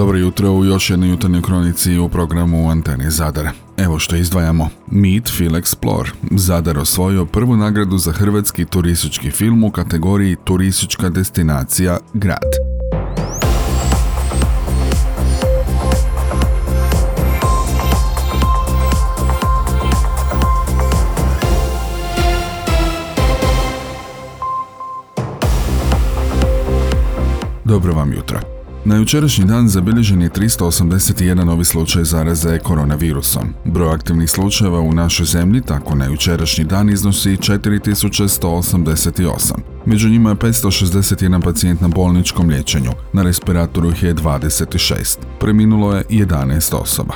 Dobro jutro u još jednoj jutarnjoj kronici u programu Antene Zadar. Evo što izdvajamo. Meet Feel Explore. Zadar osvojio prvu nagradu za hrvatski turistički film u kategoriji Turistička destinacija Grad. Dobro vam jutro. Na jučerašnji dan zabilježen je 381 novi slučaj zaraze koronavirusom. Broj aktivnih slučajeva u našoj zemlji tako na jučerašnji dan iznosi 4188. Među njima je 561 pacijent na bolničkom liječenju, na respiratoru ih je 26. Preminulo je 11 osoba.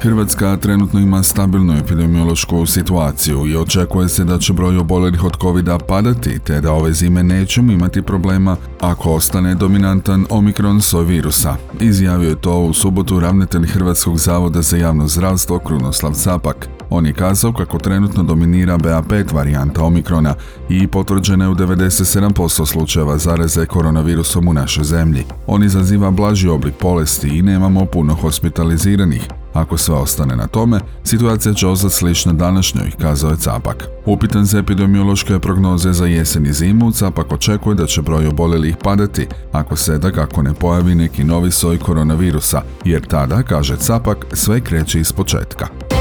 Hrvatska trenutno ima stabilnu epidemiološku situaciju i očekuje se da će broj oboljelih od covid padati te da ove zime nećemo imati problema ako ostane dominantan omikron soj virusa. Izjavio je to u subotu ravnatelj Hrvatskog zavoda za javno zdravstvo Krunoslav Capak. On je kazao kako trenutno dominira BA5 varijanta omikrona i potvrđena je u 97% slučajeva zaraze koronavirusom u našoj zemlji. On izaziva blaži oblik bolesti i nemamo puno hospitaliziranih, ako sve ostane na tome, situacija će ostati slična današnjoj, kazao je Capak. Upitan za epidemiološke prognoze za jesen i zimu, Capak očekuje da će broj oboljelih padati, ako se da kako ne pojavi neki novi soj koronavirusa, jer tada, kaže Capak, sve kreće iz početka.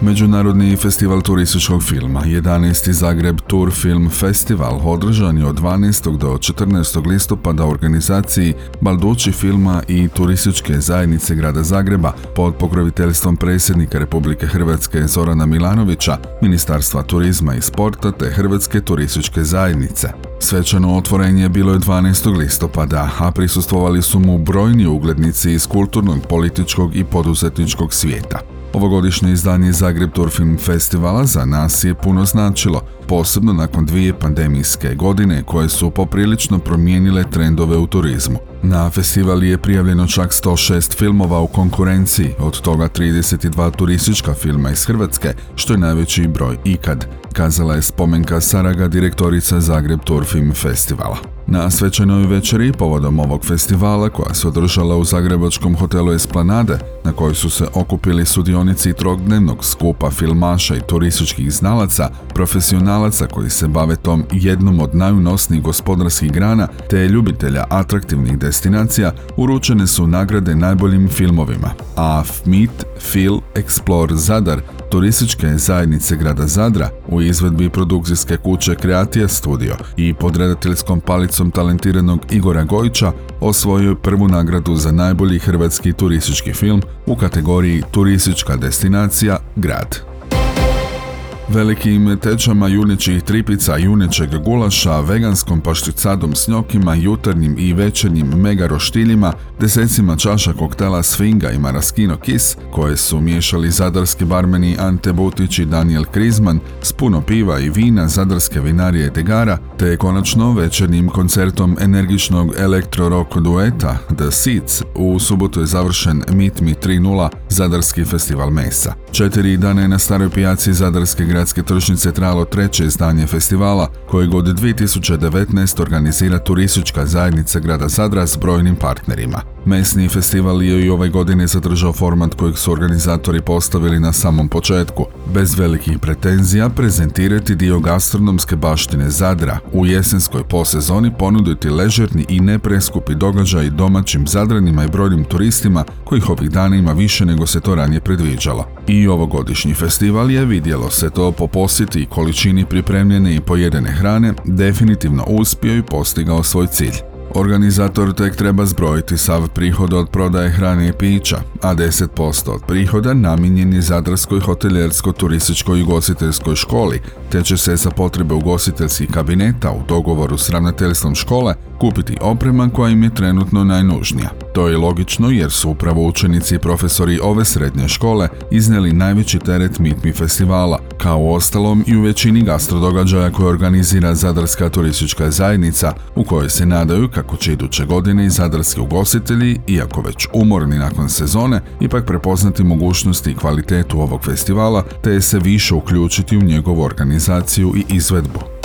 Međunarodni festival turističkog filma 11. Zagreb Tour Film Festival održan je od 12. do 14. listopada u organizaciji Baldući filma i turističke zajednice grada Zagreba pod pokroviteljstvom predsjednika Republike Hrvatske Zorana Milanovića, Ministarstva turizma i sporta te Hrvatske turističke zajednice. Svečano otvorenje bilo je 12. listopada, a prisustvovali su mu brojni uglednici iz kulturnog, političkog i poduzetničkog svijeta. Ovogodišnje izdanje Zagreb Tour Film Festivala za nas je puno značilo, posebno nakon dvije pandemijske godine koje su poprilično promijenile trendove u turizmu. Na festival je prijavljeno čak 106 filmova u konkurenciji, od toga 32 turistička filma iz Hrvatske, što je najveći broj ikad, kazala je spomenka Saraga, direktorica Zagreb Tour Film Festivala. Na svečanoj večeri povodom ovog festivala koja se održala u zagrebačkom hotelu Esplanade, na kojoj su se okupili sudionici trogdnevnog skupa filmaša i turističkih znalaca, profesionalaca koji se bave tom jednom od najunosnijih gospodarskih grana te ljubitelja atraktivnih destinacija, uručene su nagrade najboljim filmovima. A Meet, Feel, Explore Zadar turističke zajednice grada Zadra u izvedbi produkcijske kuće Kreatija Studio i pod redateljskom palicom talentiranog Igora Gojića osvojio prvu nagradu za najbolji hrvatski turistički film u kategoriji Turistička destinacija Grad. Velikim tečama junećih tripica, junečeg gulaša, veganskom pašticadom s njokima, jutarnjim i večernjim mega roštiljima, desecima čaša koktela Sfinga i Maraskino Kis, koje su miješali zadarski barmeni Ante Butić i Daniel Krizman, s puno piva i vina zadarske vinarije Degara, te konačno večernjim koncertom energičnog elektro-rock dueta The Seeds, u subotu je završen Meet Me 3.0 Zadarski festival mesa. Četiri dana je na staroj pijaci Zadarske gradske tržnice trajalo treće izdanje festivala, kojeg od 2019 organizira turistička zajednica grada Zadra s brojnim partnerima. Mesni festival je i ove godine zadržao format kojeg su organizatori postavili na samom početku, bez velikih pretenzija prezentirati dio gastronomske baštine Zadra, u jesenskoj posezoni ponuditi ležerni i nepreskupi događaj domaćim Zadranima i brojnim turistima kojih ovih dana ima više nego se to ranije predviđalo. I ovogodišnji festival je, vidjelo se to po posjeti i količini pripremljene i pojedene hrane, definitivno uspio i postigao svoj cilj. Organizator tek treba zbrojiti sav prihod od prodaje hrane i pića, a 10% od prihoda namijenjen je Zadarskoj hoteljersko-turističkoj i ugostiteljskoj školi, te će se za potrebe ugostiteljskih kabineta u dogovoru s ravnateljstvom škole kupiti oprema koja im je trenutno najnužnija. To je logično jer su upravo učenici i profesori ove srednje škole iznijeli najveći teret Meet festivala, kao ostalom i u većini gastrodogađaja koje organizira Zadarska turistička zajednica, u kojoj se nadaju kako će iduće godine i zadarski ugostitelji, iako već umorni nakon sezone, ipak prepoznati mogućnosti i kvalitetu ovog festivala, te se više uključiti u njegovu organizaciju i izvedbu.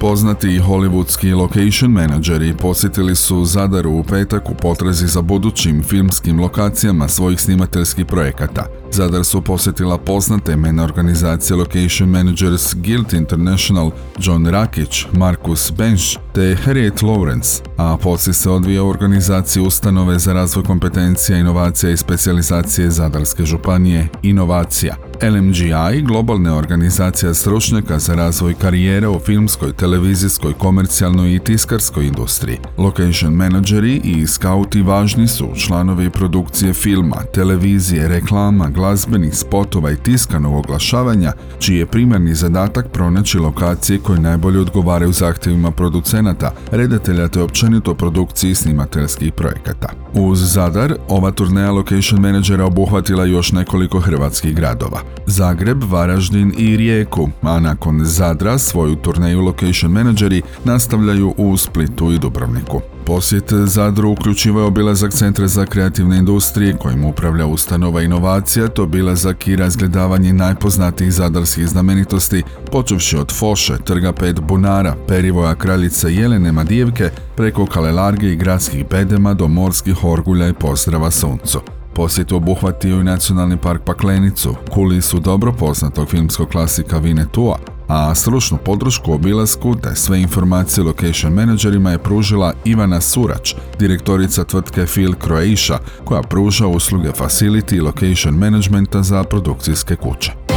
Poznati hollywoodski location menadžeri posjetili su Zadaru u petak u potrazi za budućim filmskim lokacijama svojih snimateljskih projekata. Zadar su posjetila poznate mene organizacije Location Managers Guild International, John Rakić, Markus Bench te Harriet Lawrence, a posjet se odvija u organizaciji ustanove za razvoj kompetencija, inovacija i specijalizacije Zadarske županije Inovacija. LMGI, globalna organizacija stručnjaka za razvoj karijere u filmskoj, televizijskoj, komercijalnoj i tiskarskoj industriji. Location menadžeri i skauti važni su članovi produkcije filma, televizije, reklama, glazbenih spotova i tiskanog oglašavanja, čiji je primarni zadatak pronaći lokacije koje najbolje odgovaraju zahtjevima producenata, redatelja te općenito produkciji snimateljskih projekata. Uz Zadar, ova turneja location menadžera obuhvatila još nekoliko hrvatskih gradova. Zagreb, Varaždin i Rijeku, a nakon Zadra svoju turneju location menadžeri nastavljaju u Splitu i Dubrovniku. Posjet Zadru uključivao obilazak Centra za kreativne industrije kojim upravlja ustanova inovacija, to obilazak i razgledavanje najpoznatijih zadarskih znamenitosti, počevši od Foše, Trga pet bunara, Perivoja kraljice Jelene Madijevke, preko Kalelarge i gradskih bedema do morskih orgulja i pozdrava suncu. Posjet obuhvatio i Nacionalni park Paklenicu, kulisu dobro poznatog filmskog klasika Vinetua, a stručnu podršku obilasku te sve informacije location menadžerima je pružila Ivana Surač, direktorica tvrtke Fil Croatia, koja pruža usluge facility i location managementa za produkcijske kuće.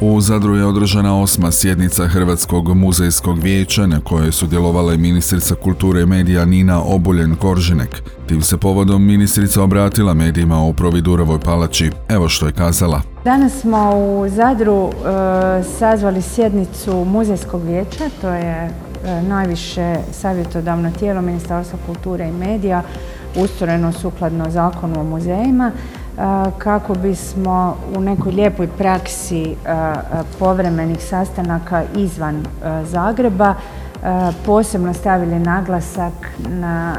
U Zadru je održana osma sjednica Hrvatskog muzejskog vijeća na kojoj su djelovala ministrica kulture i medija Nina Obuljen-Koržinek. Tim se povodom ministrica obratila medijima u Providurovoj palači. Evo što je kazala. Danas smo u Zadru e, sazvali sjednicu Muzejskog vijeća, to je e, najviše savjetodavno tijelo Ministarstva kulture i medija, ustrojeno sukladno zakonu o muzejima kako bismo u nekoj lijepoj praksi povremenih sastanaka izvan Zagreba posebno stavili naglasak na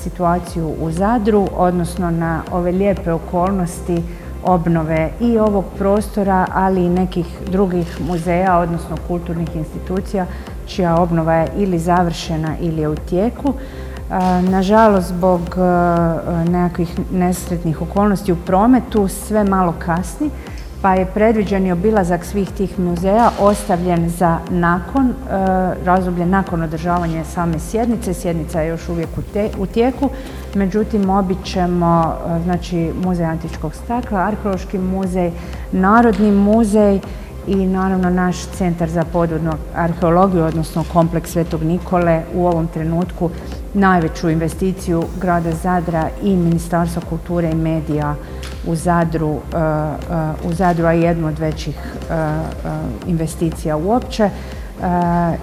situaciju u Zadru, odnosno na ove lijepe okolnosti obnove i ovog prostora, ali i nekih drugih muzeja, odnosno kulturnih institucija, čija obnova je ili završena ili je u tijeku. Nažalost, zbog nekakvih nesretnih okolnosti u prometu sve malo kasni, pa je predviđen i obilazak svih tih muzeja ostavljen za nakon, razdoblje nakon održavanja same sjednice. Sjednica je još uvijek u tijeku, međutim ćemo znači, muzej antičkog stakla, arheološki muzej, narodni muzej, i naravno naš centar za podvodnu arheologiju, odnosno kompleks Svetog Nikole u ovom trenutku najveću investiciju grada Zadra i Ministarstva kulture i medija u Zadru, uh, uh, u Zadru a jednu od većih uh, investicija uopće.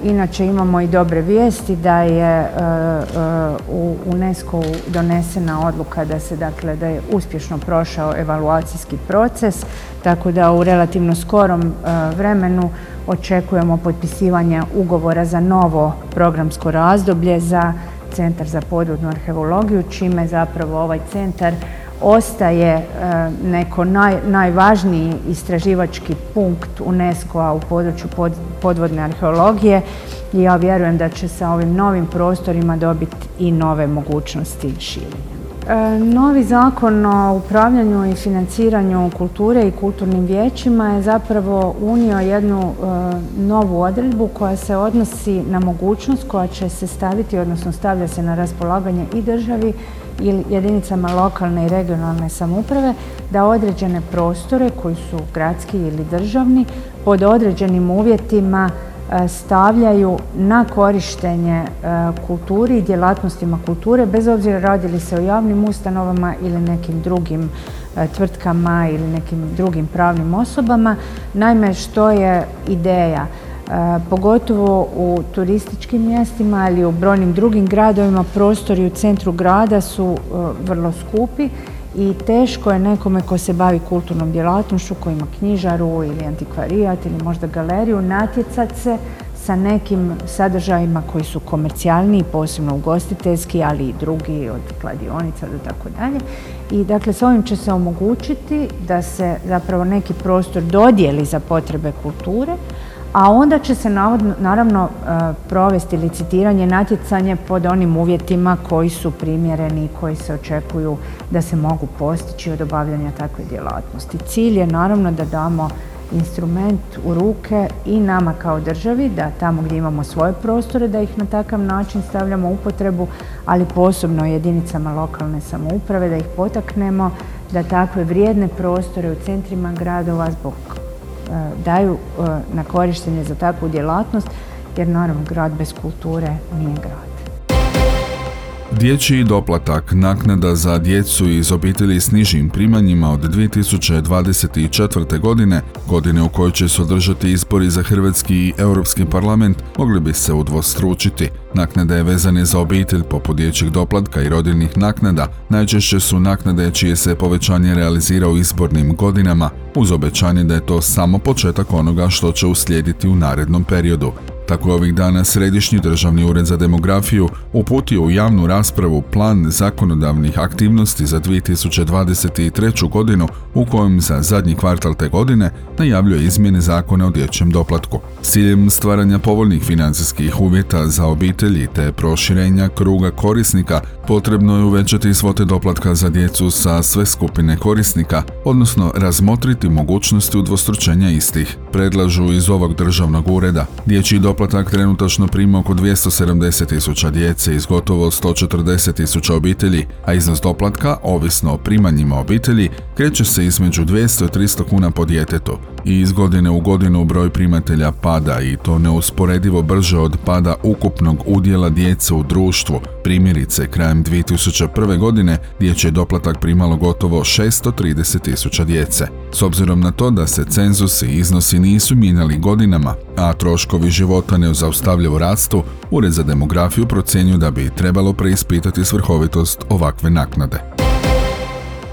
Inače imamo i dobre vijesti da je u UNESCO donesena odluka da se dakle da je uspješno prošao evaluacijski proces, tako da u relativno skorom vremenu očekujemo potpisivanje ugovora za novo programsko razdoblje za Centar za podvodnu arheologiju, čime zapravo ovaj centar ostaje e, neko najvažniji istraživački punkt UNESCO-a u području podvodne arheologije i ja vjerujem da će sa ovim novim prostorima dobiti i nove mogućnosti širenja. E, novi zakon o upravljanju i financiranju kulture i kulturnim vijećima je zapravo unio jednu e, novu odredbu koja se odnosi na mogućnost koja će se staviti, odnosno stavlja se na raspolaganje i državi ili jedinicama lokalne i regionalne samouprave da određene prostore koji su gradski ili državni pod određenim uvjetima stavljaju na korištenje e, kulturi i djelatnostima kulture, bez obzira radili se o javnim ustanovama ili nekim drugim e, tvrtkama ili nekim drugim pravnim osobama. Naime, što je ideja? Pogotovo u turističkim mjestima, ali i u brojnim drugim gradovima, prostori u centru grada su vrlo skupi i teško je nekome ko se bavi kulturnom djelatnošću, ko ima knjižaru ili antikvarijat ili možda galeriju, natjecat se sa nekim sadržajima koji su komercijalniji, posebno ugostiteljski, ali i drugi, od kladionica do tako dalje. I dakle, s ovim će se omogućiti da se zapravo neki prostor dodijeli za potrebe kulture, a onda će se naravno e, provesti licitiranje, natjecanje pod onim uvjetima koji su primjereni i koji se očekuju da se mogu postići od obavljanja takve djelatnosti. Cilj je naravno da damo instrument u ruke i nama kao državi, da tamo gdje imamo svoje prostore, da ih na takav način stavljamo u upotrebu, ali posebno jedinicama lokalne samouprave, da ih potaknemo, da takve vrijedne prostore u centrima gradova zbog daju e, na korištenje za takvu djelatnost, jer naravno grad bez kulture nije grad. Dječji doplatak naknada za djecu iz obitelji s nižim primanjima od 2024. godine, godine u kojoj će se održati izbori za Hrvatski i Europski parlament, mogli bi se udvostručiti. Naknade vezane za obitelj poput dječjeg doplatka i rodiljnih naknada najčešće su naknade čije se povećanje realizira u izbornim godinama, uz obećanje da je to samo početak onoga što će uslijediti u narednom periodu. Tako ovih dana Središnji državni ured za demografiju uputio u javnu raspravu plan zakonodavnih aktivnosti za 2023. godinu u kojem za zadnji kvartal te godine najavljuje izmjene zakona o dječjem doplatku. S ciljem stvaranja povoljnih financijskih uvjeta za obitelji te proširenja kruga korisnika potrebno je uvećati svote doplatka za djecu sa sve skupine korisnika, odnosno razmotriti mogućnosti udvostručenja istih. Predlažu iz ovog državnog ureda. Dječji doplatak trenutačno prima oko 270 tisuća djece iz gotovo 140 tisuća obitelji, a iznos doplatka, ovisno o primanjima obitelji, kreće se između 200 i 300 kuna po djetetu. I iz godine u godinu broj primatelja pada i to neusporedivo brže od pada ukupnog udjela djece u društvu. Primjerice, krajem 2001. godine dječji doplatak primalo gotovo 630 tisuća djece. S obzirom na to da se cenzusi i iznosi nisu mijenjali godinama, a troškovi života nezaustavljivo rastu, Ured za demografiju procjenju da bi trebalo preispitati svrhovitost ovakve naknade.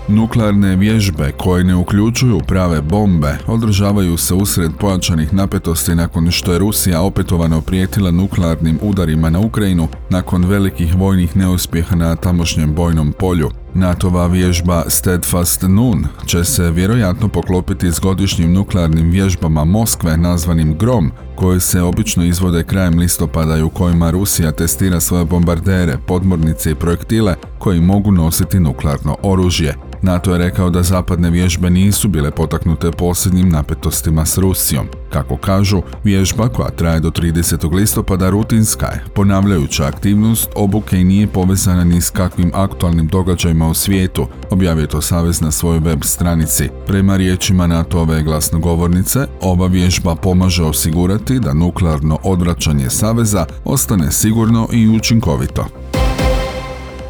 Nuklearne vježbe koje ne uključuju prave bombe održavaju se usred pojačanih napetosti nakon što je Rusija opetovano prijetila nuklearnim udarima na Ukrajinu nakon velikih vojnih neuspjeha na tamošnjem bojnom polju. NATO-va vježba Steadfast Noon će se vjerojatno poklopiti s godišnjim nuklearnim vježbama Moskve nazvanim Grom, koje se obično izvode krajem listopada i u kojima Rusija testira svoje bombardere, podmornice i projektile koji mogu nositi nuklearno oružje. NATO je rekao da zapadne vježbe nisu bile potaknute posljednjim napetostima s Rusijom. Kako kažu, vježba koja traje do 30. listopada rutinska je, ponavljajuća aktivnost obuke i nije povezana ni s kakvim aktualnim događajima u svijetu, objavio to Savez na svojoj web stranici. Prema riječima NATO-ove glasnogovornice, ova vježba pomaže osigurati da nuklearno odvraćanje Saveza ostane sigurno i učinkovito.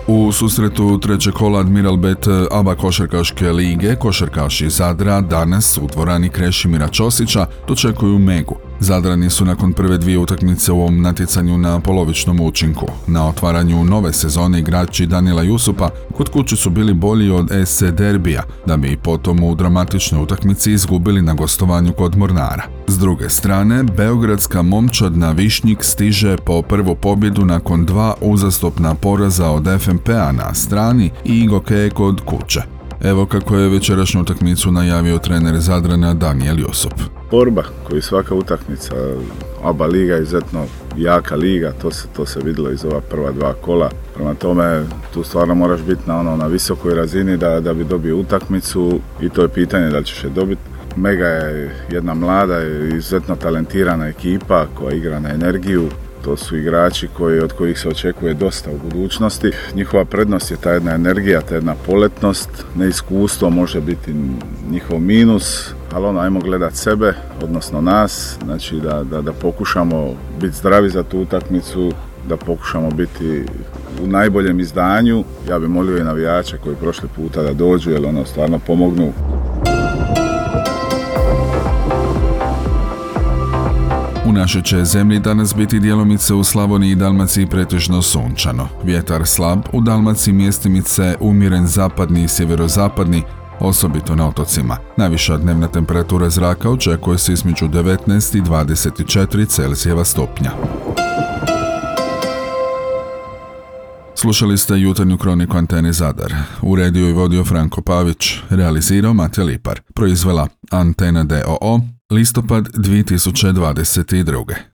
U susretu trećeg kola Admiral Bet ABA košarkaške lige košarkaši Zadra danas u dvorani Krešimira Ćosića dočekuju Megu. Zadrani su nakon prve dvije utakmice u ovom natjecanju na polovičnom učinku. Na otvaranju nove sezone igrači Danila Jusupa kod kuće su bili bolji od SC Derbija, da bi potom u dramatičnoj utakmici izgubili na gostovanju kod Mornara. S druge strane, Beogradska momčad na Višnjik stiže po prvu pobjedu nakon dva uzastopna poraza od FMP-a na strani i Igoke kod kuće. Evo kako je večerašnju utakmicu najavio trener Zadrana Daniel Jusup borba koju svaka utakmica, oba liga je izuzetno jaka liga, to se, to se vidjelo iz ova prva dva kola. Prema tome, tu stvarno moraš biti na, ono, na visokoj razini da, da bi dobio utakmicu i to je pitanje da ćeš je dobiti. Mega je jedna mlada izuzetno talentirana ekipa koja igra na energiju, to su igrači koji, od kojih se očekuje dosta u budućnosti. Njihova prednost je ta jedna energija, ta jedna poletnost, neiskustvo može biti njihov minus, ali ono, ajmo gledat sebe, odnosno nas, znači da, da, da pokušamo biti zdravi za tu utakmicu, da pokušamo biti u najboljem izdanju. Ja bih molio i navijače koji prošli puta da dođu, jer ono stvarno pomognu U našoj će zemlji danas biti djelomice u Slavoniji i Dalmaciji pretežno sunčano. Vjetar slab, u Dalmaciji mjestimice umjeren zapadni i sjeverozapadni, osobito na otocima. Najviša dnevna temperatura zraka očekuje se između 19 i 24 Celsijeva stupnja. Slušali ste jutarnju kroniku Antene Zadar. U rediju i vodio Franko Pavić, realizirao Matija Lipar. Proizvela Antena DOO, listopad 2022.